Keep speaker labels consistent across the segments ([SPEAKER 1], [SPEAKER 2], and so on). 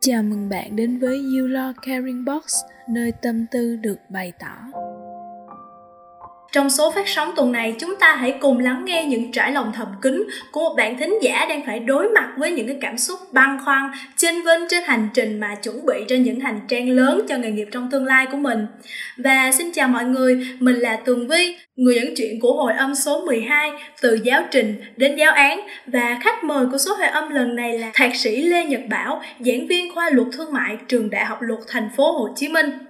[SPEAKER 1] Chào mừng bạn đến với You Lo Caring Box, nơi tâm tư được bày tỏ.
[SPEAKER 2] Trong số phát sóng tuần này, chúng ta hãy cùng lắng nghe những trải lòng thầm kín của một bạn thính giả đang phải đối mặt với những cái cảm xúc băn khoăn, chênh vênh trên hành trình mà chuẩn bị cho những hành trang lớn cho nghề nghiệp trong tương lai của mình. Và xin chào mọi người, mình là Tường Vi, người dẫn chuyện của hồi âm số 12 từ giáo trình đến giáo án và khách mời của số hồi âm lần này là thạc sĩ Lê Nhật Bảo, giảng viên khoa luật thương mại trường Đại học Luật Thành phố Hồ Chí Minh.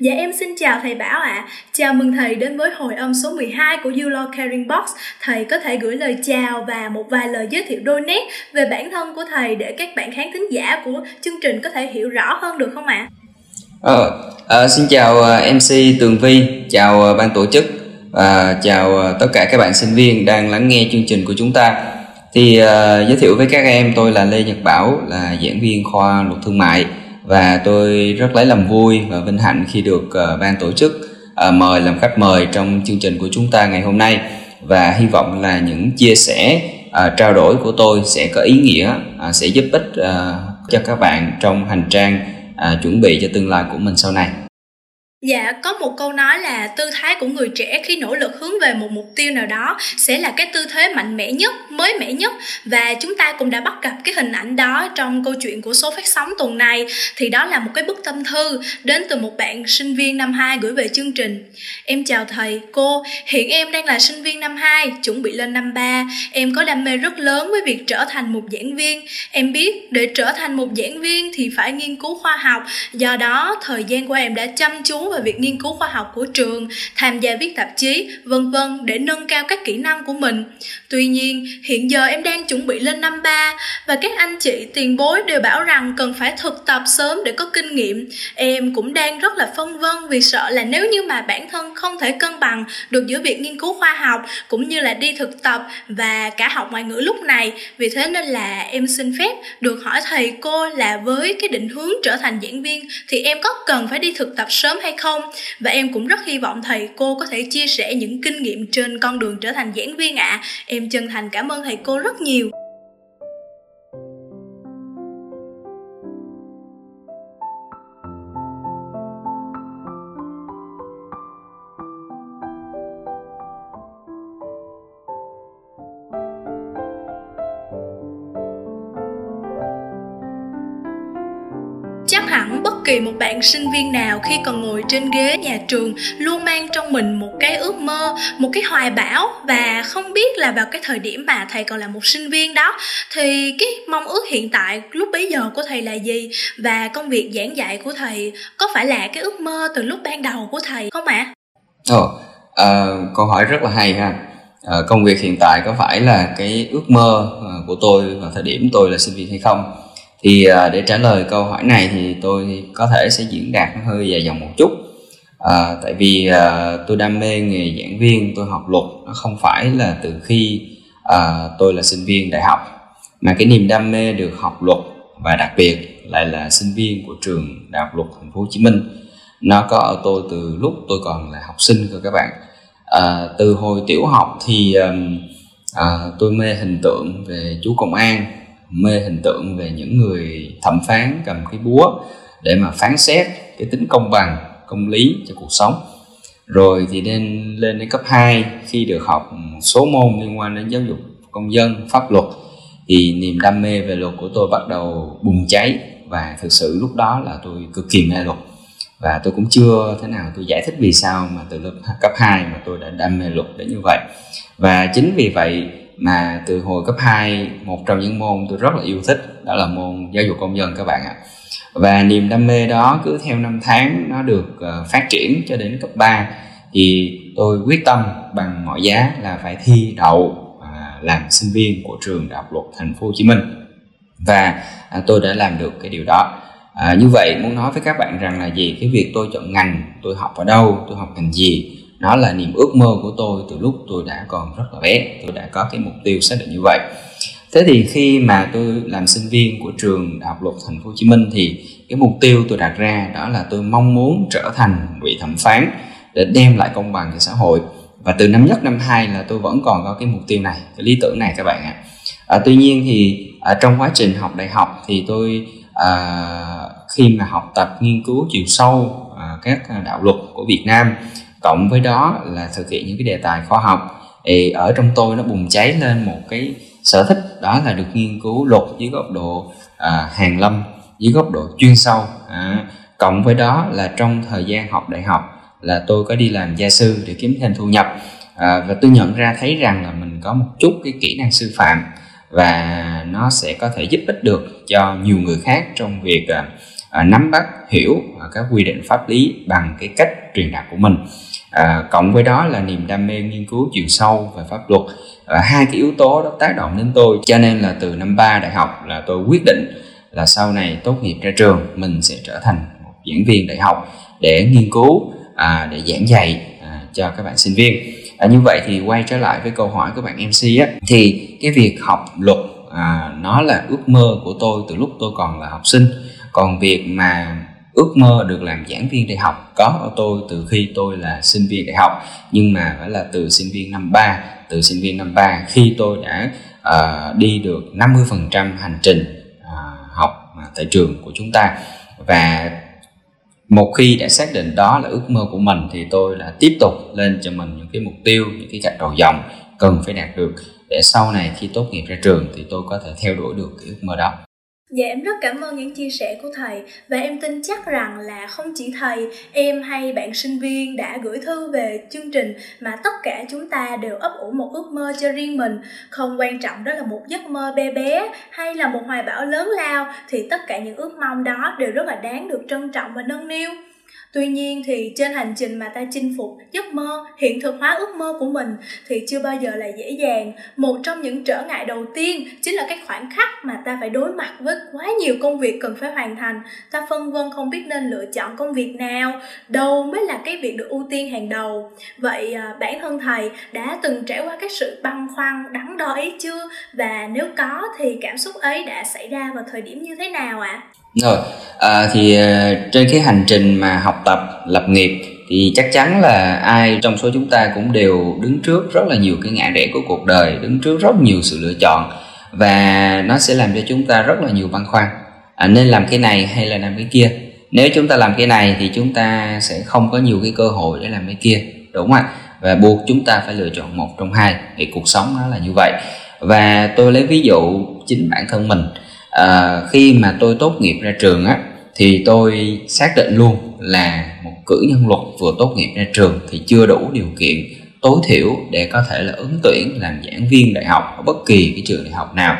[SPEAKER 2] Dạ em xin chào thầy Bảo ạ. À. Chào mừng thầy đến với hồi âm số 12 của You Love Caring Box. Thầy có thể gửi lời chào và một vài lời giới thiệu đôi nét về bản thân của thầy để các bạn khán thính giả của chương trình có thể hiểu rõ hơn được không ạ? À?
[SPEAKER 3] Ờ, à, xin chào ờ, MC Tường Vi, chào ờ, ban tổ chức và chào tất cả các bạn sinh viên đang lắng nghe chương trình của chúng ta. Thì uh, giới thiệu với các em tôi là Lê Nhật Bảo là giảng viên khoa luật thương mại và tôi rất lấy làm vui và vinh hạnh khi được uh, ban tổ chức uh, mời làm khách mời trong chương trình của chúng ta ngày hôm nay. Và hy vọng là những chia sẻ uh, trao đổi của tôi sẽ có ý nghĩa uh, sẽ giúp ích uh, cho các bạn trong hành trang uh, chuẩn bị cho tương lai của mình sau này.
[SPEAKER 2] Dạ, có một câu nói là tư thái của người trẻ khi nỗ lực hướng về một mục tiêu nào đó sẽ là cái tư thế mạnh mẽ nhất, mới mẻ nhất và chúng ta cũng đã bắt gặp cái hình ảnh đó trong câu chuyện của số phát sóng tuần này thì đó là một cái bức tâm thư đến từ một bạn sinh viên năm 2 gửi về chương trình. Em chào thầy, cô, hiện em đang là sinh viên năm 2, chuẩn bị lên năm 3. Em có đam mê rất lớn với việc trở thành một giảng viên. Em biết để trở thành một giảng viên thì phải nghiên cứu khoa học, do đó thời gian của em đã chăm chú về việc nghiên cứu khoa học của trường, tham gia viết tạp chí, vân vân để nâng cao các kỹ năng của mình. Tuy nhiên, hiện giờ em đang chuẩn bị lên năm 3 và các anh chị tiền bối đều bảo rằng cần phải thực tập sớm để có kinh nghiệm. Em cũng đang rất là phân vân vì sợ là nếu như mà bản thân không thể cân bằng được giữa việc nghiên cứu khoa học cũng như là đi thực tập và cả học ngoại ngữ lúc này. Vì thế nên là em xin phép được hỏi thầy cô là với cái định hướng trở thành giảng viên thì em có cần phải đi thực tập sớm hay không và em cũng rất hy vọng thầy cô có thể chia sẻ những kinh nghiệm trên con đường trở thành giảng viên ạ à. em chân thành cảm ơn thầy cô rất nhiều kỳ một bạn sinh viên nào khi còn ngồi trên ghế nhà trường luôn mang trong mình một cái ước mơ một cái hoài bão và không biết là vào cái thời điểm mà thầy còn là một sinh viên đó. Thì cái mong ước hiện tại lúc bấy giờ của thầy là gì? Và công việc giảng dạy của thầy có phải là cái ước mơ từ lúc ban đầu của thầy không ạ?
[SPEAKER 3] À? Ồ, à, câu hỏi rất là hay ha. À, công việc hiện tại có phải là cái ước mơ à, của tôi vào thời điểm tôi là sinh viên hay không? Thì à, để trả lời câu hỏi này thì tôi có thể sẽ diễn đạt nó hơi dài dòng một chút. À, tại vì à, tôi đam mê nghề giảng viên tôi học luật nó không phải là từ khi à, tôi là sinh viên đại học. Mà cái niềm đam mê được học luật và đặc biệt lại là sinh viên của trường đại học luật thành phố hồ chí minh nó có ở tôi từ lúc tôi còn là học sinh cơ các bạn. À, từ hồi tiểu học thì à, tôi mê hình tượng về chú công an mê hình tượng về những người thẩm phán cầm cái búa để mà phán xét cái tính công bằng, công lý cho cuộc sống. Rồi thì nên lên đến cấp 2 khi được học một số môn liên quan đến giáo dục công dân, pháp luật, thì niềm đam mê về luật của tôi bắt đầu bùng cháy và thực sự lúc đó là tôi cực kỳ mê luật. Và tôi cũng chưa thế nào tôi giải thích vì sao mà từ lớp cấp 2 mà tôi đã đam mê luật đến như vậy. Và chính vì vậy mà từ hồi cấp 2 một trong những môn tôi rất là yêu thích đó là môn giáo dục công dân các bạn ạ. Và niềm đam mê đó cứ theo năm tháng nó được ờ, phát triển cho đến cấp 3 thì tôi quyết tâm bằng mọi giá là phải thi đậu à, làm sinh viên của trường đại học luật thành phố Hồ Chí Minh. Và à, tôi đã làm được cái điều đó. À, như vậy muốn nói với các bạn rằng là gì? Cái việc tôi chọn ngành tôi học ở đâu tôi học ngành gì? Nó là niềm ước mơ của tôi từ lúc tôi đã còn rất là bé. Tôi đã có cái mục tiêu xác định như vậy. Thế thì khi mà tôi làm sinh viên của trường đại học luật thành phố hồ chí minh thì cái mục tiêu tôi đặt ra đó là tôi mong muốn trở thành vị thẩm phán để đem lại công bằng cho xã hội. Và từ năm nhất năm hai là tôi vẫn còn có cái mục tiêu này cái lý tưởng này các bạn ạ. À, tuy nhiên thì ở trong quá trình học đại học thì tôi à, khi mà học tập nghiên cứu chiều sâu à, các à, đạo luật của Việt Nam cộng với đó là thực hiện những cái đề tài khoa học. Thì ở trong tôi nó bùng cháy lên một cái sở thích đó là được nghiên cứu luật dưới góc độ à, hàng lâm dưới góc độ chuyên sâu à, cộng với đó là trong thời gian học đại học là tôi có đi làm gia sư để kiếm thêm thu nhập à, và tôi nhận ra thấy rằng là mình có một chút cái kỹ năng sư phạm và nó sẽ có thể giúp ích được cho nhiều người khác trong việc à, à nắm bắt hiểu các quy định pháp lý bằng cái cách truyền đạt của mình à, cộng với đó là niềm đam mê nghiên cứu chiều sâu về pháp luật. À, hai cái yếu tố đó tác động đến tôi. Cho nên là từ năm ba đại học là tôi quyết định là sau này tốt nghiệp ra trường mình sẽ trở thành một giảng viên đại học để nghiên cứu à, để giảng dạy à, cho các bạn sinh viên. À, như vậy thì quay trở lại với câu hỏi của bạn mc á. Thì cái việc học luật à, nó là ước mơ của tôi từ lúc tôi còn là học sinh. Còn việc mà ước mơ được làm giảng viên đại học. Có ở tôi từ khi tôi là sinh viên đại học nhưng mà phải là từ sinh viên năm 3 từ sinh viên năm 3 khi tôi đã uh, đi được 50% hành trình uh, học tại trường của chúng ta. Và một khi đã xác định đó là ước mơ của mình thì tôi đã tiếp tục lên cho mình những cái mục tiêu những cái gạch đầu dòng cần phải đạt được để sau này khi tốt nghiệp ra trường thì tôi có thể theo đuổi được cái ước mơ đó.
[SPEAKER 2] Dạ em rất cảm ơn những chia sẻ của thầy và em tin chắc rằng là không chỉ thầy, em hay bạn sinh viên đã gửi thư về chương trình mà tất cả chúng ta đều ấp ủ một ước mơ cho riêng mình. Không quan trọng đó là một giấc mơ bé bé hay là một hoài bão lớn lao thì tất cả những ước mong đó đều rất là đáng được trân trọng và nâng niu. Tuy nhiên thì trên hành trình mà ta chinh phục giấc mơ, hiện thực hóa ước mơ của mình thì chưa bao giờ là dễ dàng. Một trong những trở ngại đầu tiên chính là cái khoảnh khắc mà ta phải đối mặt với quá nhiều công việc cần phải hoàn thành. Ta phân vân không biết nên lựa chọn công việc nào, đâu mới là cái việc được ưu tiên hàng đầu. Vậy à, bản thân thầy đã từng trải qua cái sự băn khoăn, đắn đo ấy chưa? Và nếu có thì cảm xúc ấy đã xảy ra vào thời điểm như thế nào ạ? À?
[SPEAKER 3] Rồi à, thì à, trên cái hành trình mà học tập lập nghiệp thì chắc chắn là ai trong số chúng ta cũng đều đứng trước rất là nhiều cái ngã rẽ của cuộc đời đứng trước rất nhiều sự lựa chọn và nó sẽ làm cho chúng ta rất là nhiều băn khoăn. À, nên làm cái này hay là làm cái kia? Nếu chúng ta làm cái này thì chúng ta sẽ không có nhiều cái cơ hội để làm cái kia đúng không ạ? Và buộc chúng ta phải lựa chọn một trong hai thì cuộc sống nó là như vậy. Và tôi lấy ví dụ chính bản thân mình à, khi mà tôi tốt nghiệp ra trường á thì tôi xác định luôn là một cử nhân luật vừa tốt nghiệp ra trường thì chưa đủ điều kiện tối thiểu để có thể là ứng tuyển làm giảng viên đại học ở bất kỳ cái trường đại học nào.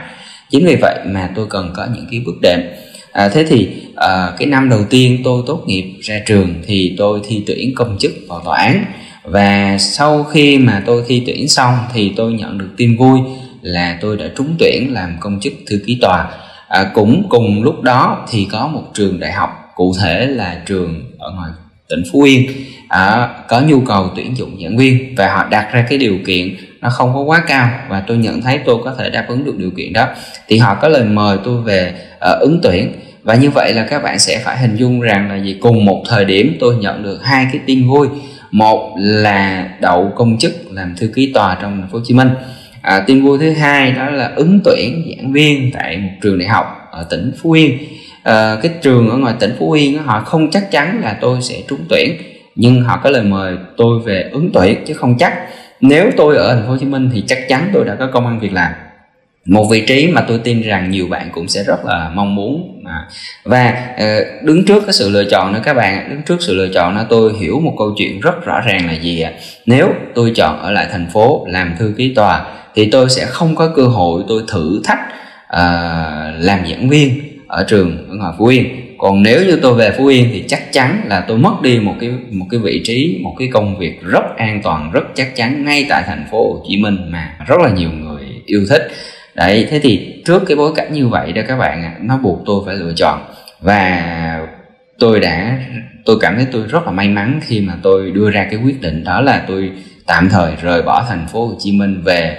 [SPEAKER 3] Chính vì vậy mà tôi cần có những cái bước đệm. À, thế thì à, cái năm đầu tiên tôi tốt nghiệp ra trường thì tôi thi tuyển công chức vào tòa án. Và sau khi mà tôi thi tuyển xong thì tôi nhận được tin vui là tôi đã trúng tuyển làm công chức thư ký tòa à, cũng cùng lúc đó thì có một trường đại học cụ thể là trường ở ngoài tỉnh phú yên à, có nhu cầu tuyển dụng giảng viên và họ đặt ra cái điều kiện nó không có quá cao và tôi nhận thấy tôi có thể đáp ứng được điều kiện đó. Thì họ có lời mời tôi về uh, ứng tuyển và như vậy là các bạn sẽ phải hình dung rằng là gì? Cùng một thời điểm tôi nhận được hai cái tin vui. Một là đậu công chức làm thư ký tòa trong thành phố hồ chí minh à, tin vui thứ hai đó là ứng tuyển giảng viên tại một trường đại học ở tỉnh phú yên. À, cái trường ở ngoài tỉnh phú yên họ không chắc chắn là tôi sẽ trúng tuyển nhưng họ có lời mời tôi về ứng tuyển chứ không chắc. Nếu tôi ở thành phố hồ chí minh thì chắc chắn tôi đã có công ăn việc làm. Một vị trí mà tôi tin rằng nhiều bạn cũng sẽ rất là mong muốn và ờ, đứng trước cái sự lựa chọn đó các bạn đứng trước sự lựa chọn đó tôi hiểu một câu chuyện rất rõ ràng là gì ạ. Nếu tôi chọn ở lại thành phố làm thư ký tòa thì tôi sẽ không có cơ hội tôi thử thách uh, làm giảng viên ở trường ở ngoài phú yên. Còn nếu như tôi về phú yên thì chắc chắn là tôi mất đi một cái một cái vị trí một cái công việc rất an toàn rất chắc chắn ngay tại thành phố hồ chí minh mà rất là nhiều người yêu thích. Đấy thế thì trước cái bối cảnh như vậy đó các bạn nó buộc tôi phải lựa chọn. Và tôi đã tôi cảm thấy tôi rất là may mắn khi mà tôi đưa ra cái quyết định đó là tôi tạm thời rời bỏ thành phố Hồ Chí Minh về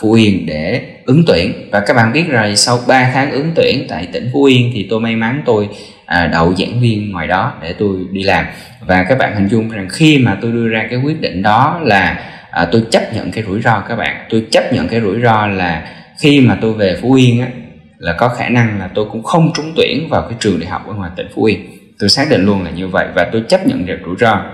[SPEAKER 3] Phú Yên để ứng tuyển. Và các bạn biết rồi sau 3 tháng ứng tuyển tại tỉnh Phú Yên thì tôi may mắn tôi à, đậu giảng viên ngoài đó để tôi đi làm. Và các bạn hình dung rằng khi mà tôi đưa ra cái quyết định đó là à, tôi chấp nhận cái rủi ro các bạn. Tôi chấp nhận cái rủi ro là khi mà tôi về Phú Yên á là có khả năng là tôi cũng không trúng tuyển vào cái trường đại học ở ngoài tỉnh phú yên. Tôi xác định luôn là như vậy và tôi chấp nhận được rủi ro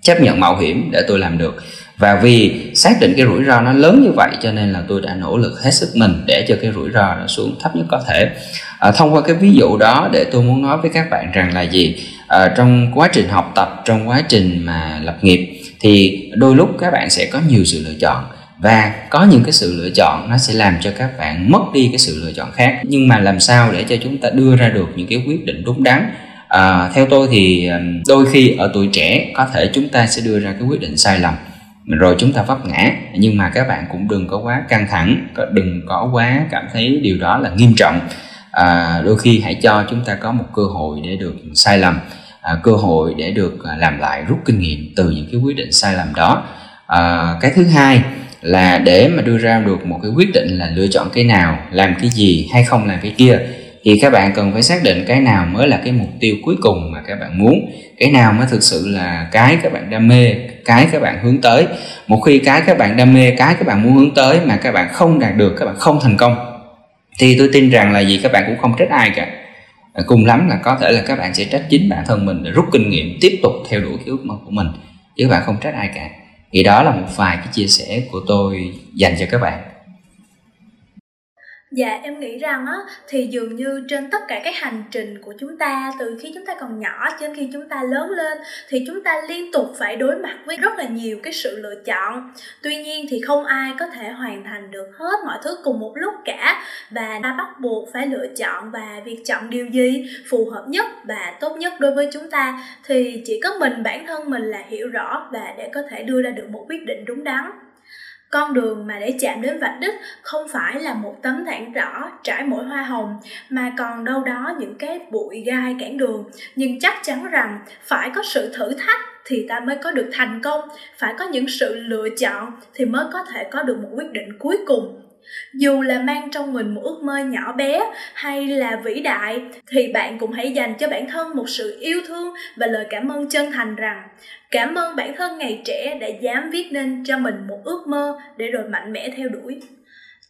[SPEAKER 3] chấp nhận mạo hiểm để tôi làm được và vì xác định cái rủi ro nó lớn như vậy cho nên là tôi đã nỗ lực hết sức mình để cho cái rủi ro nó xuống thấp nhất có thể. À, thông qua cái ví dụ đó để tôi muốn nói với các bạn rằng là gì? À, trong quá trình học tập trong quá trình mà lập nghiệp thì đôi lúc các bạn sẽ có nhiều sự lựa chọn và có những cái sự lựa chọn nó sẽ làm cho các bạn mất đi cái sự lựa chọn khác. Nhưng mà làm sao để cho chúng ta đưa ra được những cái quyết định đúng đắn? À, theo tôi thì đôi khi ở tuổi trẻ có thể chúng ta sẽ đưa ra cái quyết định sai lầm rồi chúng ta vấp ngã. Nhưng mà các bạn cũng đừng có quá căng thẳng đừng có quá cảm thấy điều đó là nghiêm trọng. À, đôi khi hãy cho chúng ta có một cơ hội để được sai lầm à, cơ hội để được à, làm lại rút kinh nghiệm từ những cái quyết định sai lầm đó. À, cái thứ hai là để mà đưa ra được một cái quyết định là lựa chọn cái nào làm cái gì hay không làm cái kia thì các bạn cần phải xác định cái nào mới là cái mục tiêu cuối cùng mà các bạn muốn. Cái nào mới thực sự là cái các bạn đam mê cái các bạn hướng tới. Một khi cái các bạn đam mê, cái các bạn muốn hướng tới mà các bạn không đạt được, các bạn không thành công, thì tôi tin rằng là gì? Các bạn cũng không trách ai cả. Cùng lắm là có thể là các bạn sẽ trách chính bản thân mình để rút kinh nghiệm, tiếp tục theo đuổi cái ước mơ của mình, chứ các bạn không trách ai cả. Thì đó là một vài cái chia sẻ của tôi dành cho các bạn.
[SPEAKER 2] Dạ em nghĩ rằng á, thì dường như trên tất cả các hành trình của chúng ta, từ khi chúng ta còn nhỏ cho đến khi chúng ta lớn lên, thì chúng ta liên tục phải đối mặt với rất là nhiều cái sự lựa chọn. Tuy nhiên thì không ai có thể hoàn thành được hết mọi thứ cùng một lúc cả và ta bắt buộc phải lựa chọn và việc chọn điều gì phù hợp nhất và tốt nhất đối với chúng ta, thì chỉ có mình, bản thân mình là hiểu rõ và để có thể đưa ra được một quyết định đúng đắn con đường mà để chạm đến vạch đích không phải là một tấm thảm rõ, trải mỗi hoa hồng, mà còn đâu đó những cái bụi gai cản đường. Nhưng chắc chắn rằng phải có sự thử thách thì ta mới có được thành công, phải có những sự lựa chọn thì mới có thể có được một quyết định cuối cùng dù là mang trong mình một ước mơ nhỏ bé hay là vĩ đại, thì bạn cũng hãy dành cho bản thân một sự yêu thương và lời cảm ơn chân thành rằng, cảm ơn bản thân ngày trẻ đã dám viết nên cho mình một ước mơ để rồi mạnh mẽ theo đuổi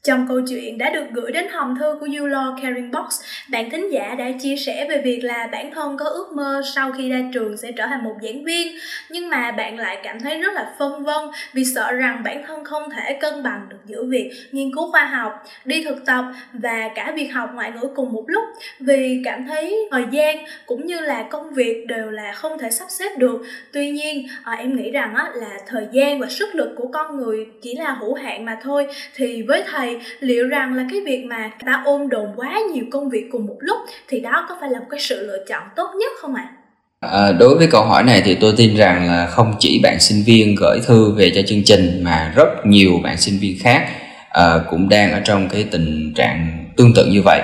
[SPEAKER 2] trong câu chuyện đã được gửi đến hòm thư của You Caring Box, bạn thính giả đã chia sẻ về việc là bản thân có ước mơ sau khi ra trường sẽ trở thành một giảng viên, nhưng mà bạn lại cảm thấy rất là phân vân vì sợ rằng bản thân không thể cân bằng được giữa việc nghiên cứu khoa học, đi thực tập và cả việc học ngoại ngữ cùng một lúc vì cảm thấy thời gian cũng như là công việc đều là không thể sắp xếp được. Tuy nhiên, ờ, em nghĩ rằng là thời gian và sức lực của con người chỉ là hữu hạn mà thôi thì với thầy liệu rằng là cái việc mà ta ôm đồn quá nhiều công việc cùng một lúc thì đó có phải là một cái sự lựa chọn tốt nhất không ạ? À?
[SPEAKER 3] À, đối với câu hỏi này thì tôi tin rằng là không chỉ bạn sinh viên gửi thư về cho chương trình mà rất nhiều bạn sinh viên khác à, cũng đang ở trong cái tình trạng tương tự như vậy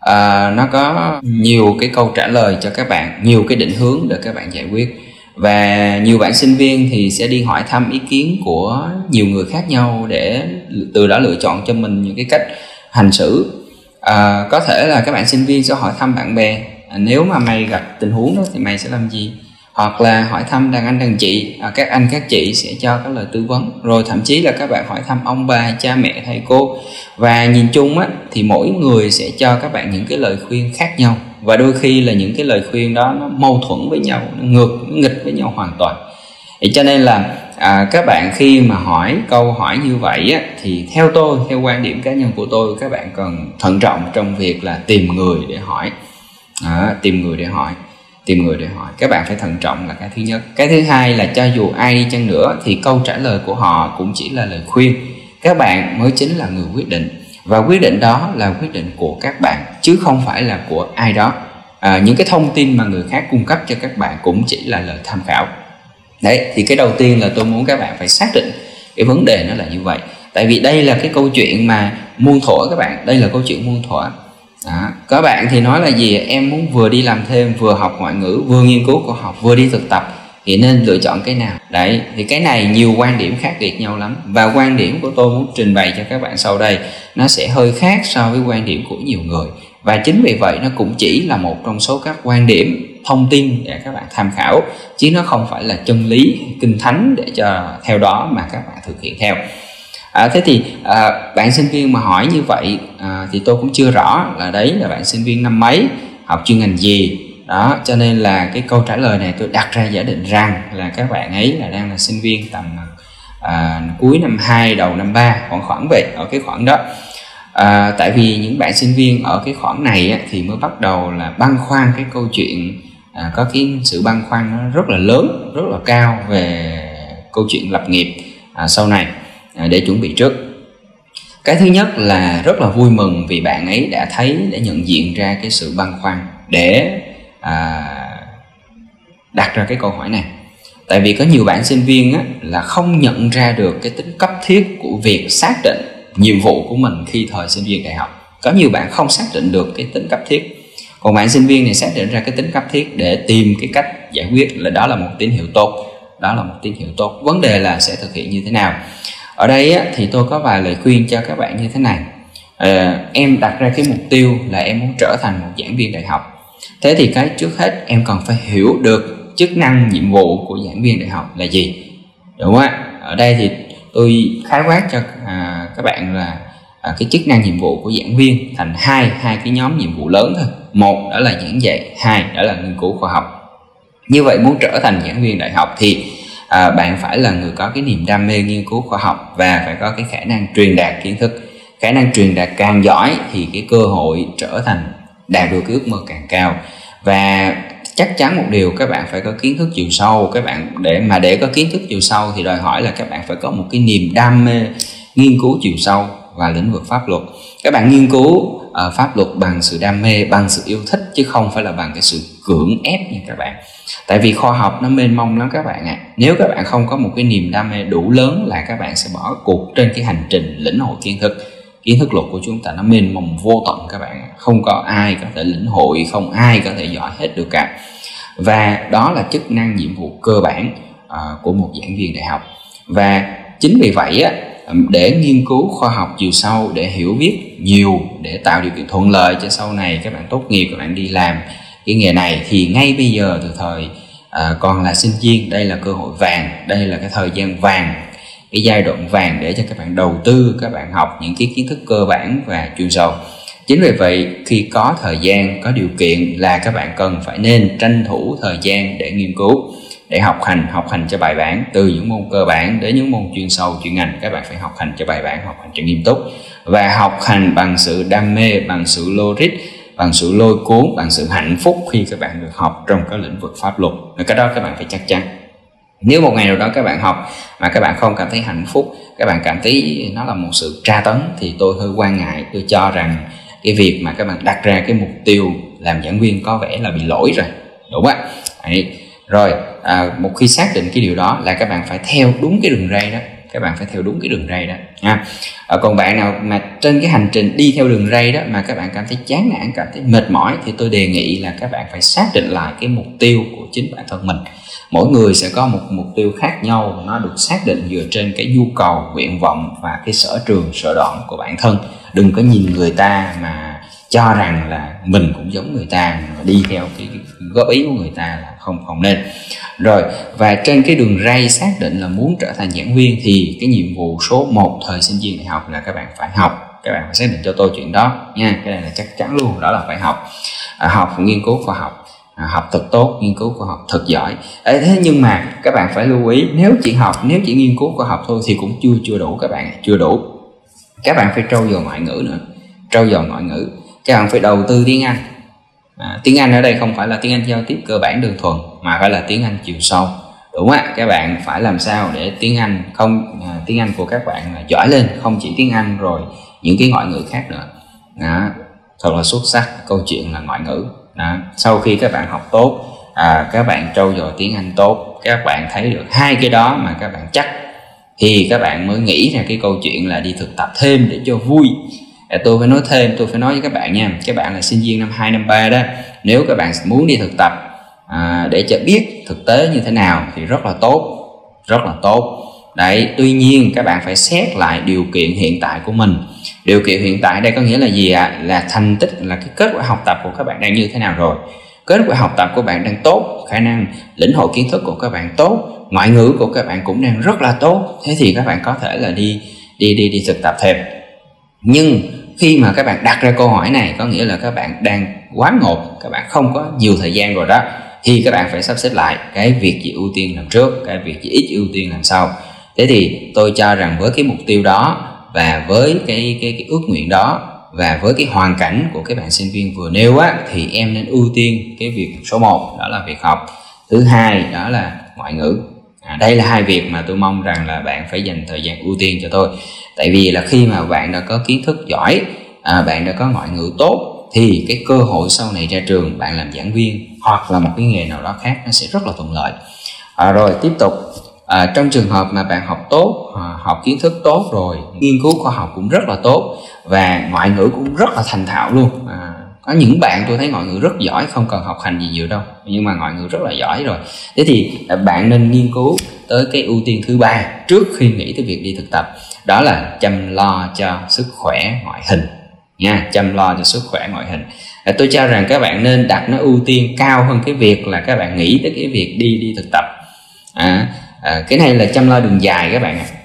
[SPEAKER 3] à, nó có nhiều cái câu trả lời cho các bạn nhiều cái định hướng để các bạn giải quyết và nhiều bạn sinh viên thì sẽ đi hỏi thăm ý kiến của nhiều người khác nhau để từ đó lựa chọn cho mình những cái cách hành xử. À, có thể là các bạn sinh viên sẽ hỏi thăm bạn bè à, nếu mà mày gặp tình huống đó thì mày sẽ làm gì? Hoặc là hỏi thăm đàn anh đàn chị à, các anh các chị sẽ cho các lời tư vấn. Rồi thậm chí là các bạn hỏi thăm ông bà cha mẹ thầy cô. Và nhìn chung á thì mỗi người sẽ cho các bạn những cái lời khuyên khác nhau và đôi khi là những cái lời khuyên đó nó mâu thuẫn với nhau nó ngược nó nghịch với nhau hoàn toàn. Thì cho nên là à, các bạn khi mà hỏi câu hỏi như vậy á, thì theo tôi theo quan điểm cá nhân của tôi các bạn cần thận trọng trong việc là tìm người để hỏi. À, tìm người để hỏi tìm người để hỏi. Các bạn phải thận trọng là cái thứ nhất. Cái thứ hai là cho dù ai đi chăng nữa thì câu trả lời của họ cũng chỉ là lời khuyên. Các bạn mới chính là người quyết định. Và quyết định đó là quyết định của các bạn chứ không phải là của ai đó. À, những cái thông tin mà người khác cung cấp cho các bạn cũng chỉ là lời tham khảo. Đấy thì cái đầu tiên là tôi muốn các bạn phải xác định cái vấn đề nó là như vậy. Tại vì đây là cái câu chuyện mà muôn thuở các bạn đây là câu chuyện muôn thuở. Đó. các bạn thì nói là gì? Em muốn vừa đi làm thêm vừa học ngoại ngữ vừa nghiên cứu khoa học vừa đi thực tập thì nên lựa chọn cái nào? Đấy thì cái này nhiều quan điểm khác biệt nhau lắm. Và quan điểm của tôi muốn trình bày cho các bạn sau đây nó sẽ hơi khác so với quan điểm của nhiều người và chính vì vậy nó cũng chỉ là một trong số các quan điểm thông tin để các bạn tham khảo chứ nó không phải là chân lý kinh thánh để cho theo đó mà các bạn thực hiện theo. À, thế thì à, bạn sinh viên mà hỏi như vậy à, thì tôi cũng chưa rõ là đấy là bạn sinh viên năm mấy học chuyên ngành gì. Đó cho nên là cái câu trả lời này tôi đặt ra giả định rằng là các bạn ấy là đang là sinh viên tầm à, cuối năm 2 đầu năm 3 khoảng khoảng vậy ở cái khoảng đó à, tại vì những bạn sinh viên ở cái khoảng này á, thì mới bắt đầu là băn khoăn cái câu chuyện à, có cái sự băn khoăn nó rất là lớn rất là cao về câu chuyện lập nghiệp à, sau này à, để chuẩn bị trước. Cái thứ nhất là rất là vui mừng vì bạn ấy đã thấy đã nhận diện ra cái sự băn khoăn để à, đặt ra cái câu hỏi này. Tại vì có nhiều bạn sinh viên á, là không nhận ra được cái tính cấp thiết của việc xác định nhiệm vụ của mình khi thời sinh viên đại học. Có nhiều bạn không xác định được cái tính cấp thiết. Còn bạn sinh viên này xác định ra cái tính cấp thiết để tìm cái cách giải quyết là đó là một tín hiệu tốt. Đó là một tín hiệu tốt. Vấn đề là sẽ thực hiện như thế nào. Ở đây á, thì tôi có vài lời khuyên cho các bạn như thế này. À, em đặt ra cái mục tiêu là em muốn trở thành một giảng viên đại học. Thế thì cái trước hết em cần phải hiểu được chức năng nhiệm vụ của giảng viên đại học là gì. Đúng không ạ? Ở đây thì tôi khái quát cho các bạn là à, cái chức năng nhiệm vụ của giảng viên thành hai hai cái nhóm nhiệm vụ lớn thôi. Một đó là giảng dạy hai đó là nghiên cứu khoa học. Như vậy muốn trở thành giảng viên đại học thì à, bạn phải là người có cái niềm đam mê nghiên cứu khoa học và phải có cái khả năng truyền đạt kiến thức. Khả năng truyền đạt càng giỏi thì cái cơ hội trở thành đạt được cái ước mơ càng cao. Và chắc chắn một điều các bạn phải có kiến thức chiều sâu. Các bạn để mà để có kiến thức chiều sâu thì đòi hỏi là các bạn phải có một cái niềm đam mê nghiên cứu chiều sâu và lĩnh vực pháp luật. Các bạn nghiên cứu uh, pháp luật bằng sự đam mê bằng sự yêu thích chứ không phải là bằng cái sự cưỡng ép nha các bạn. Tại vì khoa học nó mênh mông lắm các bạn ạ. À. nếu các bạn không có một cái niềm đam mê đủ lớn là các bạn sẽ bỏ cuộc trên cái hành trình lĩnh hội kiến thức. Kiến thức luật của chúng ta nó mênh mông vô tận các bạn không có ai có thể lĩnh hội không ai có thể giỏi hết được cả. Và đó là chức năng nhiệm vụ cơ bản uh, của một giảng viên đại học. Và chính vì vậy á để nghiên cứu khoa học chiều sâu để hiểu biết nhiều để tạo điều kiện thuận lợi cho sau này các bạn tốt nghiệp các bạn đi làm cái nghề này thì ngay bây giờ từ thời à, còn là sinh viên đây là cơ hội vàng đây là cái thời gian vàng cái giai đoạn vàng để cho các bạn đầu tư các bạn học những cái kiến thức cơ bản và chuyên sâu. Chính vì vậy khi có thời gian có điều kiện là các bạn cần phải nên tranh thủ thời gian để nghiên cứu để học hành học hành cho bài bản, từ những môn cơ bản đến những môn chuyên sâu, chuyên ngành, các bạn phải học hành cho bài bản, học hành cho nghiêm túc. Và học hành bằng sự đam mê, bằng sự logic, bằng sự lôi cuốn, bằng sự hạnh phúc khi các bạn được học trong các lĩnh vực pháp luật. Và cái đó các bạn phải chắc chắn. Nếu một ngày nào đó các bạn học mà các bạn không cảm thấy hạnh phúc, các bạn cảm thấy nó là một sự tra tấn, thì tôi hơi quan ngại. Tôi cho rằng cái việc mà các bạn đặt ra cái mục tiêu làm giảng viên có vẻ là bị lỗi rồi. Đúng không ạ? Rồi à, một khi xác định cái điều đó là các bạn phải theo đúng cái đường ray đó. Các bạn phải theo đúng cái đường ray đó. Nha à, còn bạn nào mà trên cái hành trình đi theo đường ray đó mà các bạn cảm thấy chán nản cảm thấy mệt mỏi thì tôi đề nghị là các bạn phải xác định lại cái mục tiêu của chính bản thân mình. Mỗi người sẽ có một mục tiêu khác nhau và nó được xác định dựa trên cái nhu cầu nguyện vọng và cái sở trường sở đoạn của bản thân. Đừng có nhìn người ta mà cho rằng là mình cũng giống người ta mà đi theo cái góp ý của người ta là không không nên. Rồi và trên cái đường ray xác định là muốn trở thành giảng viên thì cái nhiệm vụ số 1 thời sinh viên đại học là các bạn phải học. Các bạn phải xác định cho tôi chuyện đó nha. Cái này là chắc chắn luôn đó là phải học. À, học nghiên cứu khoa học. À, học thật tốt nghiên cứu khoa học thật giỏi. À, thế nhưng mà các bạn phải lưu ý nếu chỉ học nếu chỉ nghiên cứu khoa học thôi thì cũng chưa chưa đủ các bạn chưa đủ. Các bạn phải trau dồi ngoại ngữ nữa trau dồi ngoại ngữ. Các bạn phải đầu tư tiếng anh à, tiếng anh ở đây không phải là tiếng anh giao tiếp cơ bản đơn thuần mà phải là tiếng anh chiều sâu. Đúng không ạ các bạn phải làm sao để tiếng anh không à, tiếng anh của các bạn là giỏi lên không chỉ tiếng anh rồi những cái ngoại ngữ khác nữa. Đó, thật là xuất sắc câu chuyện là ngoại ngữ. Đó. sau khi các bạn học tốt à, các bạn trau dồi tiếng anh tốt các bạn thấy được hai cái đó mà các bạn chắc thì các bạn mới nghĩ ra cái câu chuyện là đi thực tập thêm để cho vui à, tôi phải nói thêm tôi phải nói với các bạn nha. Các bạn là sinh viên năm 2 năm 3 đó. Nếu các bạn muốn đi thực tập à, để cho biết thực tế như thế nào thì rất là tốt rất là tốt. Đấy tuy nhiên các bạn phải xét lại điều kiện hiện tại của mình. Điều kiện hiện tại đây có nghĩa là gì ạ? À? là thành tích là cái kết quả học tập của các bạn đang như thế nào rồi. Kết quả học tập của bạn đang tốt khả năng lĩnh hội kiến thức của các bạn tốt ngoại ngữ của các bạn cũng đang rất là tốt. Thế thì các bạn có thể là đi đi đi đi thực tập thêm. Nhưng khi mà các bạn đặt ra câu hỏi này có nghĩa là các bạn đang quá ngột các bạn không có nhiều thời gian rồi đó thì các bạn phải sắp xếp lại cái việc gì ưu tiên làm trước cái việc gì ít ưu tiên làm sau. Thế thì tôi cho rằng với cái mục tiêu đó và với cái cái cái ước nguyện đó và với cái hoàn cảnh của các bạn sinh viên vừa nêu á thì em nên ưu tiên cái việc số 1 đó là việc học. Thứ hai đó là ngoại ngữ. À, đây là hai việc mà tôi mong rằng là bạn phải dành thời gian ưu tiên cho tôi tại vì là khi mà bạn đã có kiến thức giỏi à, bạn đã có ngoại ngữ tốt thì cái cơ hội sau này ra trường bạn làm giảng viên hoặc là một cái nghề nào đó khác nó sẽ rất là thuận lợi. À, rồi tiếp tục à, trong trường hợp mà bạn học tốt à, học kiến thức tốt rồi nghiên cứu khoa học cũng rất là tốt và ngoại ngữ cũng rất là thành thạo luôn. À, có những bạn tôi thấy ngoại ngữ rất giỏi không cần học hành gì nhiều đâu nhưng mà ngoại ngữ rất là giỏi rồi. Thế thì à, bạn nên nghiên cứu tới cái ưu tiên thứ ba trước khi nghĩ tới việc đi thực tập đó là chăm lo cho sức khỏe ngoại hình. Nha chăm lo cho sức khỏe ngoại hình. À, tôi cho rằng các bạn nên đặt nó ưu tiên cao hơn cái việc là các bạn nghĩ tới cái việc đi đi thực tập. À, à, cái này là chăm lo đường dài các bạn ạ. À.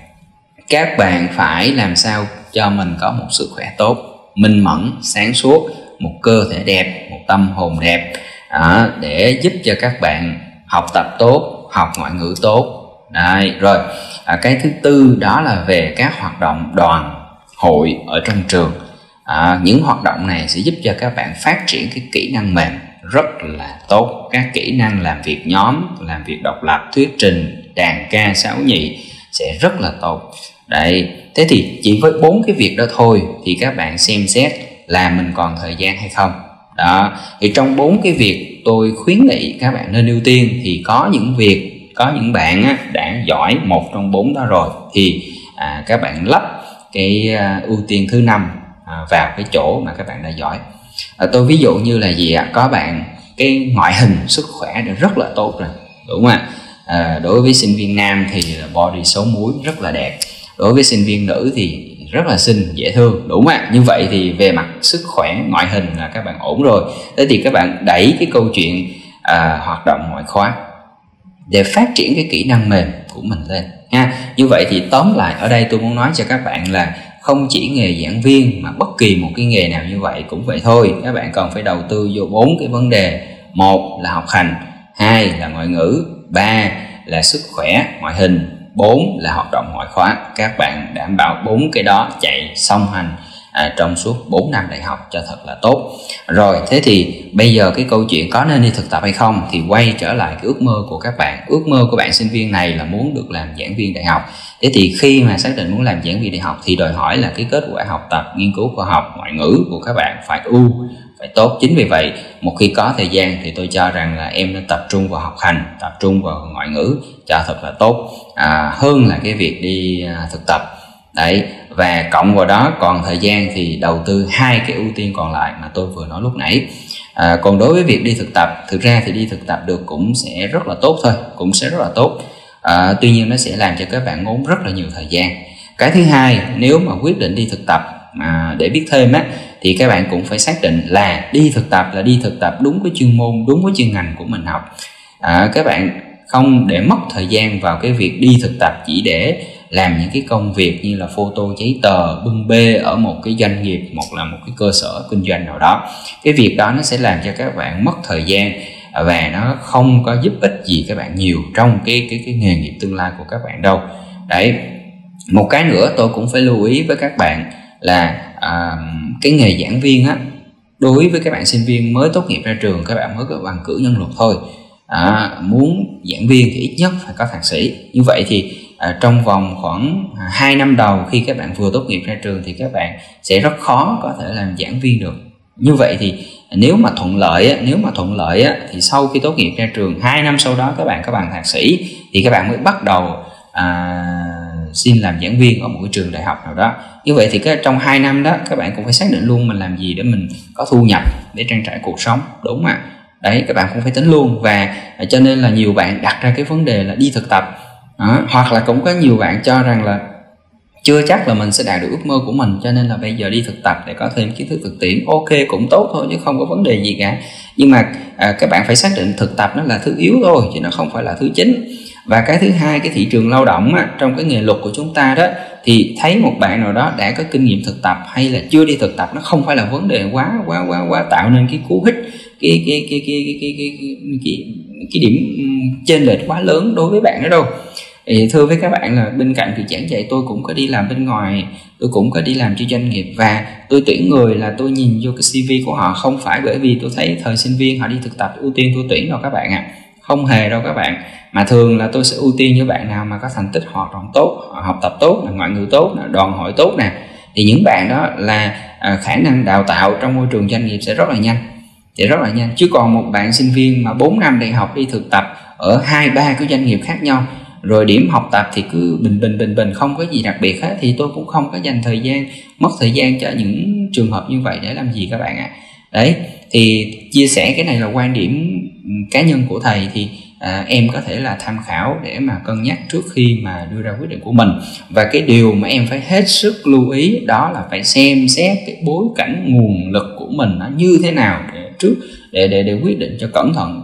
[SPEAKER 3] các bạn phải làm sao cho mình có một sức khỏe tốt minh mẫn sáng suốt một cơ thể đẹp một tâm hồn đẹp. À, để giúp cho các bạn học tập tốt học ngoại ngữ tốt Đấy, rồi. À, cái thứ tư đó là về các hoạt động đoàn hội ở trong trường. À, những hoạt động này sẽ giúp cho các bạn phát triển cái kỹ năng mềm rất là tốt. Các kỹ năng làm việc nhóm làm việc độc lập thuyết trình đàn ca sáo nhị sẽ rất là tốt. Đấy thế thì chỉ với bốn cái việc đó thôi thì các bạn xem xét là mình còn thời gian hay không. Đó thì trong bốn cái việc tôi khuyến nghị các bạn nên ưu tiên thì có những việc có những bạn á, đã giỏi một trong bốn đó rồi thì à, các bạn lắp cái à, ưu tiên thứ năm à, vào cái chỗ mà các bạn đã giỏi. À, tôi ví dụ như là gì ạ? Có bạn cái ngoại hình sức khỏe đã rất là tốt rồi đúng không ạ? À, đối với sinh viên nam thì body xấu muối rất là đẹp đối với sinh viên nữ thì rất là xinh dễ thương đúng không ạ? Như vậy thì về mặt sức khỏe ngoại hình là các bạn ổn rồi. Thế thì các bạn đẩy cái câu chuyện à, hoạt động ngoại khóa để phát triển cái kỹ năng mềm của mình lên. Ha, như vậy thì tóm lại, ở đây tôi muốn nói cho các bạn là không chỉ nghề giảng viên mà bất kỳ một cái nghề nào như vậy cũng vậy thôi. Các bạn cần phải đầu tư vô bốn cái vấn đề. Một là học hành, hai là ngoại ngữ, ba là sức khỏe, ngoại hình, bốn là hoạt động ngoại khóa. Các bạn đảm bảo bốn cái đó chạy song hành à, trong suốt 4 năm đại học cho thật là tốt. Rồi thế thì bây giờ cái câu chuyện có nên đi thực tập hay không thì quay trở lại cái ước mơ của các bạn. Ước mơ của bạn sinh viên này là muốn được làm giảng viên đại học. Thế thì khi mà xác định muốn làm giảng viên đại học thì đòi hỏi là cái kết quả học tập nghiên cứu khoa học ngoại ngữ của các bạn phải ưu phải tốt. Chính vì vậy một khi có thời gian thì tôi cho rằng là em nên tập trung vào học hành tập trung vào ngoại ngữ cho thật là tốt. À, hơn là cái việc đi à, thực tập đấy và cộng vào đó còn thời gian thì đầu tư hai cái ưu tiên còn lại mà tôi vừa nói lúc nãy. À, còn đối với việc đi thực tập thực ra thì đi thực tập được cũng sẽ rất là tốt thôi cũng sẽ rất là tốt. À, tuy nhiên nó sẽ làm cho các bạn ngốn rất là nhiều thời gian. Cái thứ hai nếu mà quyết định đi thực tập mà để biết thêm á thì các bạn cũng phải xác định là đi thực tập là đi thực tập đúng cái chuyên môn đúng với chuyên ngành của mình học. À, các bạn không để mất thời gian vào cái việc đi thực tập chỉ để làm những cái công việc như là photo giấy tờ bưng bê ở một cái doanh nghiệp một là một cái cơ sở kinh doanh nào đó. Cái việc đó nó sẽ làm cho các bạn mất thời gian và nó không có giúp ích gì các bạn nhiều trong cái cái cái nghề nghiệp tương lai của các bạn đâu. Đấy. Một cái nữa tôi cũng phải lưu ý với các bạn là à, cái nghề giảng viên á đối với các bạn sinh viên mới tốt nghiệp ra trường các bạn mới có bằng cử nhân luật thôi. À, muốn giảng viên thì ít nhất phải có thạc sĩ. Như vậy thì à, trong vòng khoảng à, 2 năm đầu khi các bạn vừa tốt nghiệp ra trường thì các bạn sẽ rất khó có thể làm giảng viên được. Như vậy thì nếu mà thuận lợi nếu mà thuận lợi thì sau khi tốt nghiệp ra trường 2 năm sau đó các bạn có bằng thạc sĩ thì các bạn mới bắt đầu à, xin làm giảng viên ở một cái trường đại học nào đó. Như vậy thì cái trong 2 năm đó các bạn cũng phải xác định luôn mình làm gì để mình có thu nhập để trang trải cuộc sống đúng không ạ? Đấy các bạn cũng phải tính luôn. Và à, cho nên là nhiều bạn đặt ra cái vấn đề là đi thực tập đó. hoặc là cũng có nhiều bạn cho rằng là chưa chắc là mình sẽ đạt được ước mơ của mình cho nên là bây giờ đi thực tập để có thêm kiến thức thực tiễn. Ok cũng tốt thôi chứ không có vấn đề gì cả. Nhưng mà à, các bạn phải xác định thực tập nó là thứ yếu thôi chứ nó không phải là thứ chính. Và cái thứ hai cái thị trường lao động á, trong cái nghề luật của chúng ta đó thì thấy một bạn nào đó đã có kinh nghiệm thực tập hay là chưa đi thực tập nó không phải là vấn đề quá quá quá quá tạo nên cái cú hích cái cái cái cái cái cái cái, cái, cái, cái điểm ừ, trên lệch quá lớn đối với bạn đó đâu thì thưa với các bạn là bên cạnh việc giảng dạy, tôi cũng có đi làm bên ngoài, tôi cũng có đi làm cho doanh nghiệp và tôi tuyển người là tôi nhìn vô cái cv của họ, không phải bởi vì tôi thấy thời sinh viên họ đi thực tập, ưu tiên tôi tuyển đâu các bạn ạ. À. không hề đâu các bạn. Mà thường là tôi sẽ ưu tiên những bạn nào mà có thành tích hoạt động tốt học tập tốt ngoại ngữ tốt đoàn hội tốt nè. Thì những bạn đó là à, khả năng đào tạo trong môi trường doanh nghiệp sẽ rất là nhanh thì rất là nhanh. Chứ còn một bạn sinh viên mà 4 năm đại học đi thực tập ở hai, ba cái doanh nghiệp khác nhau rồi điểm học tập thì cứ bình bình bình bình không có gì đặc biệt hết. Thì tôi cũng không có dành thời gian mất thời gian cho những trường hợp như vậy để làm gì các bạn ạ. À. đấy thì chia sẻ cái này là quan điểm cá nhân của thầy thì à, em có thể là tham khảo để mà cân nhắc trước khi mà đưa ra quyết định của mình. Và cái điều mà em phải hết sức lưu ý đó là phải xem xét cái bối cảnh nguồn lực của mình nó như thế nào để trước để để để quyết định cho cẩn thận.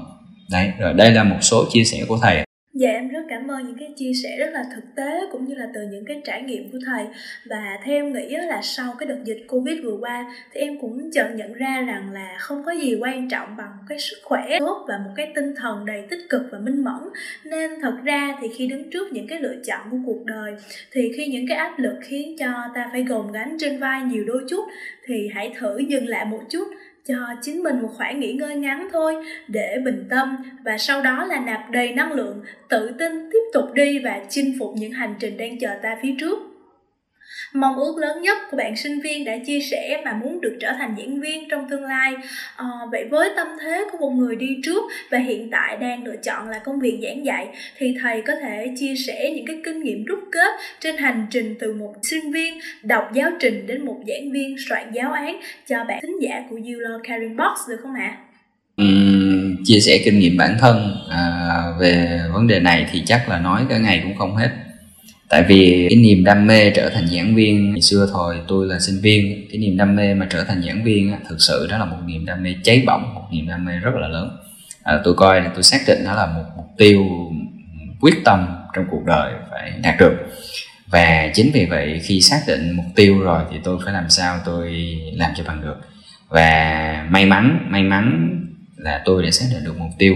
[SPEAKER 3] Đấy rồi đây là một số chia sẻ của thầy
[SPEAKER 2] Dạ em rất cảm ơn những cái chia sẻ rất là thực tế cũng như là từ những cái trải nghiệm của thầy. Và theo em nghĩ là sau cái đợt dịch Covid vừa qua thì em cũng chợt nhận ra rằng là không có gì quan trọng bằng cái sức khỏe tốt và một cái tinh thần đầy tích cực và minh mẫn. Nên thật ra thì khi đứng trước những cái lựa chọn của cuộc đời thì khi những cái áp lực khiến cho ta phải gồng gánh trên vai nhiều đôi chút thì hãy thử dừng lại một chút cho chính mình một khoảng nghỉ ngơi ngắn thôi, để bình tâm. Và sau đó là nạp đầy năng lượng, tự tin tiếp tục đi và chinh phục những hành trình đang chờ ta phía trước mong ước lớn nhất của bạn sinh viên đã chia sẻ mà muốn được trở thành giảng viên trong tương lai à, vậy với tâm thế của một người đi trước và hiện tại đang lựa chọn là công việc giảng dạy thì thầy có thể chia sẻ những cái kinh nghiệm rút kết trên hành trình từ một sinh viên đọc giáo trình đến một giảng viên soạn giáo án cho bạn thính giả của Euler Caring Box được không ạ?
[SPEAKER 3] Uhm, chia sẻ kinh nghiệm bản thân à, về vấn đề này thì chắc là nói cả ngày cũng không hết tại vì cái niềm đam mê trở thành giảng viên ngày xưa thôi tôi là sinh viên cái niềm đam mê mà trở thành giảng viên á, thực sự đó là một niềm đam mê cháy bỏng một niềm đam mê rất là lớn. À, tôi coi là tôi xác định nó là một mục tiêu quyết tâm trong cuộc đời phải đạt được. Và chính vì vậy khi xác định mục tiêu rồi thì tôi phải làm sao tôi làm cho bằng được. Và may mắn may mắn là tôi đã xác định được mục tiêu.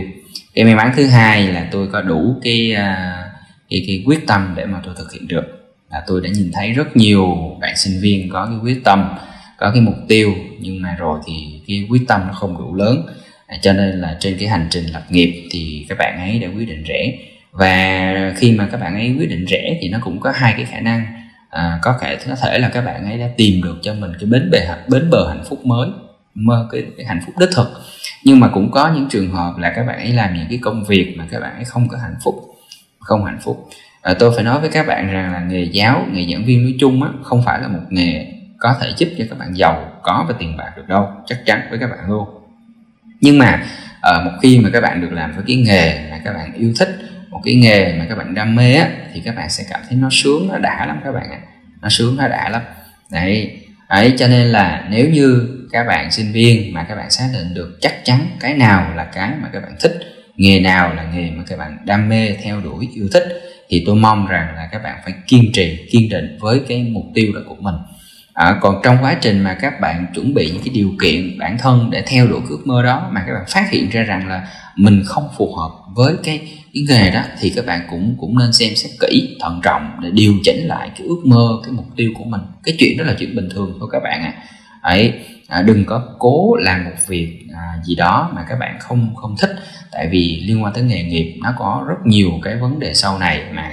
[SPEAKER 3] Cái may mắn thứ hai là tôi có đủ cái uh, cái, cái quyết tâm để mà tôi thực hiện được. Là tôi đã nhìn thấy rất nhiều bạn sinh viên có cái quyết tâm có cái mục tiêu nhưng mà rồi thì cái quyết tâm nó không đủ lớn. À, cho nên là trên cái hành trình lập nghiệp thì các bạn ấy đã quyết định rẽ. Và khi mà các bạn ấy quyết định rẽ thì nó cũng có hai cái khả năng. À, có thể có thể là các bạn ấy đã tìm được cho mình cái bến bề bến bờ hạnh phúc mới mơ cái, cái hạnh phúc đích thực. Nhưng mà cũng có những trường hợp là các bạn ấy làm những cái công việc mà các bạn ấy không có hạnh phúc không hạnh phúc à, tôi phải nói với các bạn rằng là nghề giáo nghề giảng viên nói chung á, không phải là một nghề có thể giúp cho các bạn giàu có và tiền bạc được đâu chắc chắn với các bạn luôn nhưng mà à, một khi mà các bạn được làm với cái nghề mà các bạn yêu thích một cái nghề mà các bạn đam mê á, thì các bạn sẽ cảm thấy nó sướng nó đã lắm các bạn ạ nó sướng nó đã lắm đấy ấy cho nên là nếu như các bạn sinh viên mà các bạn xác định được chắc chắn cái nào là cái mà các bạn thích nghề nào là nghề mà các bạn đam mê theo đuổi yêu thích thì tôi mong rằng là các bạn phải kiên trì kiên định với cái mục tiêu đó của mình à, còn trong quá trình mà các bạn chuẩn bị những cái điều kiện bản thân để theo đuổi ước mơ đó mà các bạn phát hiện ra rằng là mình không phù hợp với cái cái nghề đó thì các bạn cũng cũng nên xem xét kỹ thận trọng để điều chỉnh lại cái ước mơ cái mục tiêu của mình cái chuyện đó là chuyện bình thường thôi các bạn ạ à. ấy à, đừng có cố làm một việc à, gì đó mà các bạn không không thích. Tại vì liên quan tới nghề nghiệp nó có rất nhiều cái vấn đề sau này mà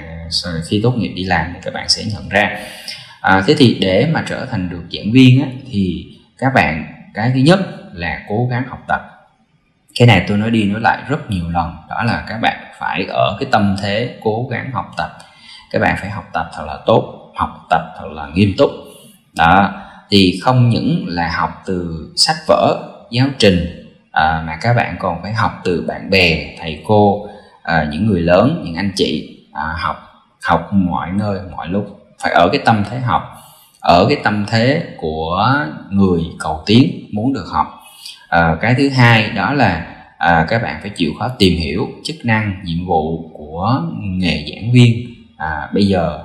[SPEAKER 3] khi tốt nghiệp đi làm thì các bạn sẽ nhận ra. À, thế thì để mà trở thành được giảng viên á, thì các bạn cái thứ nhất là cố gắng học tập. Cái này tôi nói đi nói lại rất nhiều lần đó là các bạn phải ở cái tâm thế cố gắng học tập. Các bạn phải học tập thật là tốt học tập thật là nghiêm túc. Đó thì không những là học từ sách vở giáo trình à, mà các bạn còn phải học từ bạn bè thầy cô à, những người lớn những anh chị à, học học mọi nơi mọi lúc. Phải ở cái tâm thế học ở cái tâm thế của người cầu tiến muốn được học. À, cái thứ hai đó là à, các bạn phải chịu khó tìm hiểu chức năng nhiệm vụ của nghề giảng viên. À, bây giờ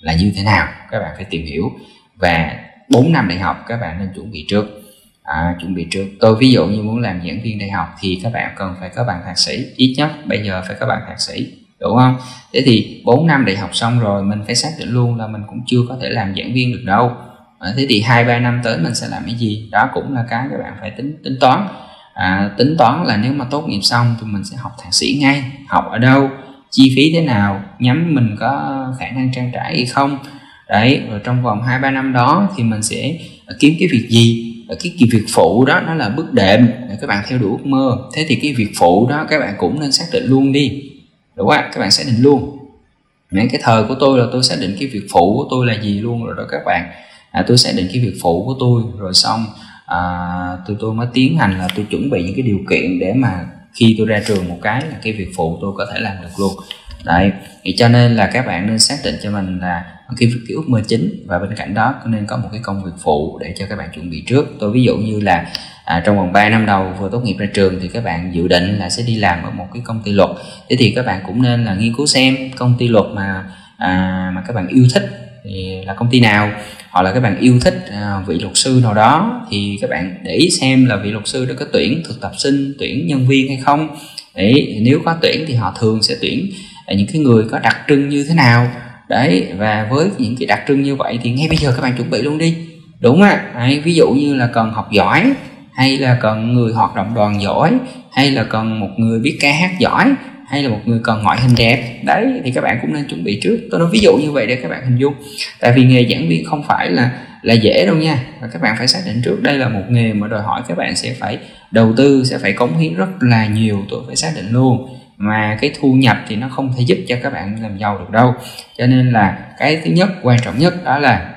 [SPEAKER 3] là như thế nào? Các bạn phải tìm hiểu và 4 năm đại học các bạn nên chuẩn bị trước. À, chuẩn bị trước. Tôi ví dụ như muốn làm giảng viên đại học thì các bạn cần phải có bằng thạc sĩ. Ít nhất bây giờ phải có bằng thạc sĩ đúng không? Thế thì 4 năm đại học xong rồi mình phải xác định luôn là mình cũng chưa có thể làm giảng viên được đâu. À, thế thì hai ba năm tới mình sẽ làm cái gì? Đó cũng là cái các bạn phải tính tính toán. À, tính toán là nếu mà tốt nghiệp xong thì mình sẽ học thạc sĩ ngay. Học ở đâu? Chi phí thế nào? Nhắm mình có khả năng trang trải hay không? Đấy rồi trong vòng hai ba năm đó thì mình sẽ ờ, kiếm cái việc gì? Ờ, cái, cái việc phụ đó nó là bước đệm. Để các bạn theo đuổi ước mơ. Thế thì cái việc phụ đó các bạn cũng nên xác định luôn đi. Đúng không các bạn xác định luôn. Những cái thời của tôi là tôi xác định cái việc phụ của tôi là gì luôn rồi đó các bạn. À, tôi xác định cái việc phụ của tôi rồi xong à, tôi tôi mới tiến hành là tôi chuẩn bị những cái điều kiện để mà khi tôi ra trường một cái là cái việc phụ tôi có thể làm được luôn đấy thì cho nên là các bạn nên xác định cho mình là cái, cái ước mơ chính và bên cạnh đó nên có một cái công việc phụ để cho các bạn chuẩn bị trước. Tôi ví dụ như là à, trong vòng 3 năm đầu vừa tốt nghiệp ra trường thì các bạn dự định là sẽ đi làm ở một cái công ty luật. Thế thì các bạn cũng nên là nghiên cứu xem công ty luật mà à, mà các bạn yêu thích thì là công ty nào hoặc là các bạn yêu thích à, vị luật sư nào đó thì các bạn để ý xem là vị luật sư đó có tuyển thực tập sinh tuyển nhân viên hay không. Đấy nếu có tuyển thì họ thường sẽ tuyển những cái người có đặc trưng như thế nào? Đấy và với những cái đặc trưng như vậy thì ngay bây giờ các bạn chuẩn bị luôn đi. Đúng á đấy, ví dụ như là cần học giỏi hay là cần người hoạt động đoàn giỏi hay là cần một người biết ca hát giỏi hay là một người cần ngoại hình đẹp. Đấy thì các bạn cũng nên chuẩn bị trước. Tôi nói ví dụ như vậy để các bạn hình dung. Tại vì nghề giảng viên không phải là là dễ đâu nha. Và các bạn phải xác định trước đây là một nghề mà đòi hỏi các bạn sẽ phải đầu tư sẽ phải cống hiến rất là nhiều tôi phải xác định luôn mà cái thu nhập thì nó không thể giúp cho các bạn làm giàu được đâu. Cho nên là cái thứ nhất quan trọng nhất đó là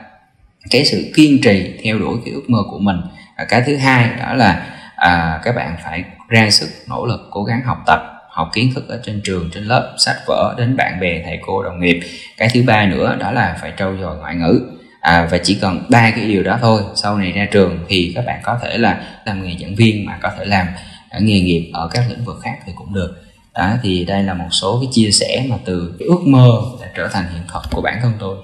[SPEAKER 3] cái sự kiên trì theo đuổi cái ước mơ của mình. Và cái thứ hai đó là à, các bạn phải ra sức nỗ lực cố gắng học tập học kiến thức ở trên trường trên lớp sách vở đến bạn bè thầy cô đồng nghiệp. Cái thứ ba nữa đó là phải trau dồi ngoại ngữ. À, và chỉ cần ba cái điều đó thôi. Sau này ra trường thì các bạn có thể là làm nghề giảng viên mà có thể làm nghề nghiệp ở các lĩnh vực khác thì cũng được đó, thì đây là một số cái chia sẻ mà từ cái ước mơ đã trở thành hiện thực của bản thân tôi.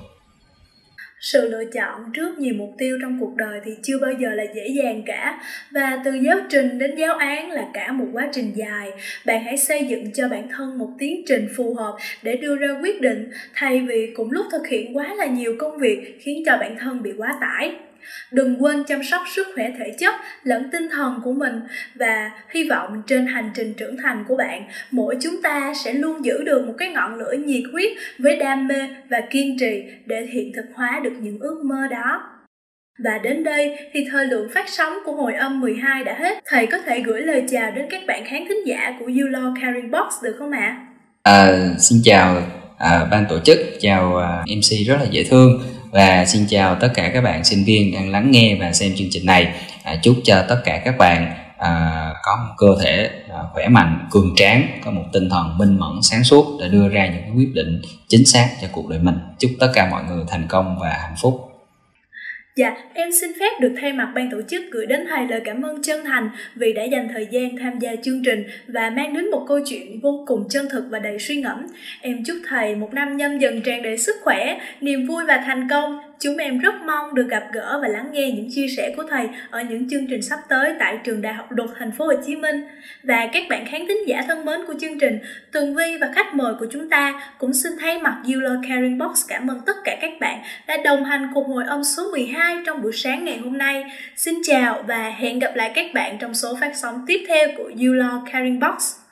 [SPEAKER 2] Sự lựa chọn trước nhiều mục tiêu trong cuộc đời thì chưa bao giờ là dễ dàng cả. Và từ giáo trình đến giáo án là cả một quá trình dài. Bạn hãy xây dựng cho bản thân một tiến trình phù hợp để đưa ra quyết định, thay vì cùng lúc thực hiện quá là nhiều công việc khiến cho bản thân bị quá tải đừng quên chăm sóc sức khỏe thể chất lẫn tinh thần của mình và hy vọng trên hành trình trưởng thành của bạn mỗi chúng ta sẽ luôn giữ được một cái ngọn lửa nhiệt huyết với đam mê và kiên trì để hiện thực hóa được những ước mơ đó và đến đây thì thời lượng phát sóng của hồi âm 12 đã hết. Thầy có thể gửi lời chào đến các bạn khán thính giả của You Law Caring Box được không ạ?
[SPEAKER 3] À? À, xin chào à, ban tổ chức, chào à, MC rất là dễ thương và xin chào tất cả các bạn sinh viên đang lắng nghe và xem chương trình này. À, chúc cho tất cả các bạn à, có một cơ thể à, khỏe mạnh cường tráng có một tinh thần minh mẫn sáng suốt để đưa ra những quyết định chính xác cho cuộc đời mình. Chúc tất cả mọi người thành công và hạnh phúc.
[SPEAKER 2] Dạ, em xin phép được thay mặt ban tổ chức gửi đến thầy lời cảm ơn chân thành vì đã dành thời gian tham gia chương trình và mang đến một câu chuyện vô cùng chân thực và đầy suy ngẫm. Em chúc thầy một năm nhâm dần tràn đầy sức khỏe, niềm vui và thành công Chúng em rất mong được gặp gỡ và lắng nghe những chia sẻ của thầy ở những chương trình sắp tới tại trường Đại học Luật Thành phố Hồ Chí Minh. Và các bạn khán thính giả thân mến của chương trình, Tường Vi và khách mời của chúng ta cũng xin thay mặt Euler Caring Box cảm ơn tất cả các bạn đã đồng hành cùng hồi âm số 12 trong buổi sáng ngày hôm nay. Xin chào và hẹn gặp lại các bạn trong số phát sóng tiếp theo của Euler Caring Box.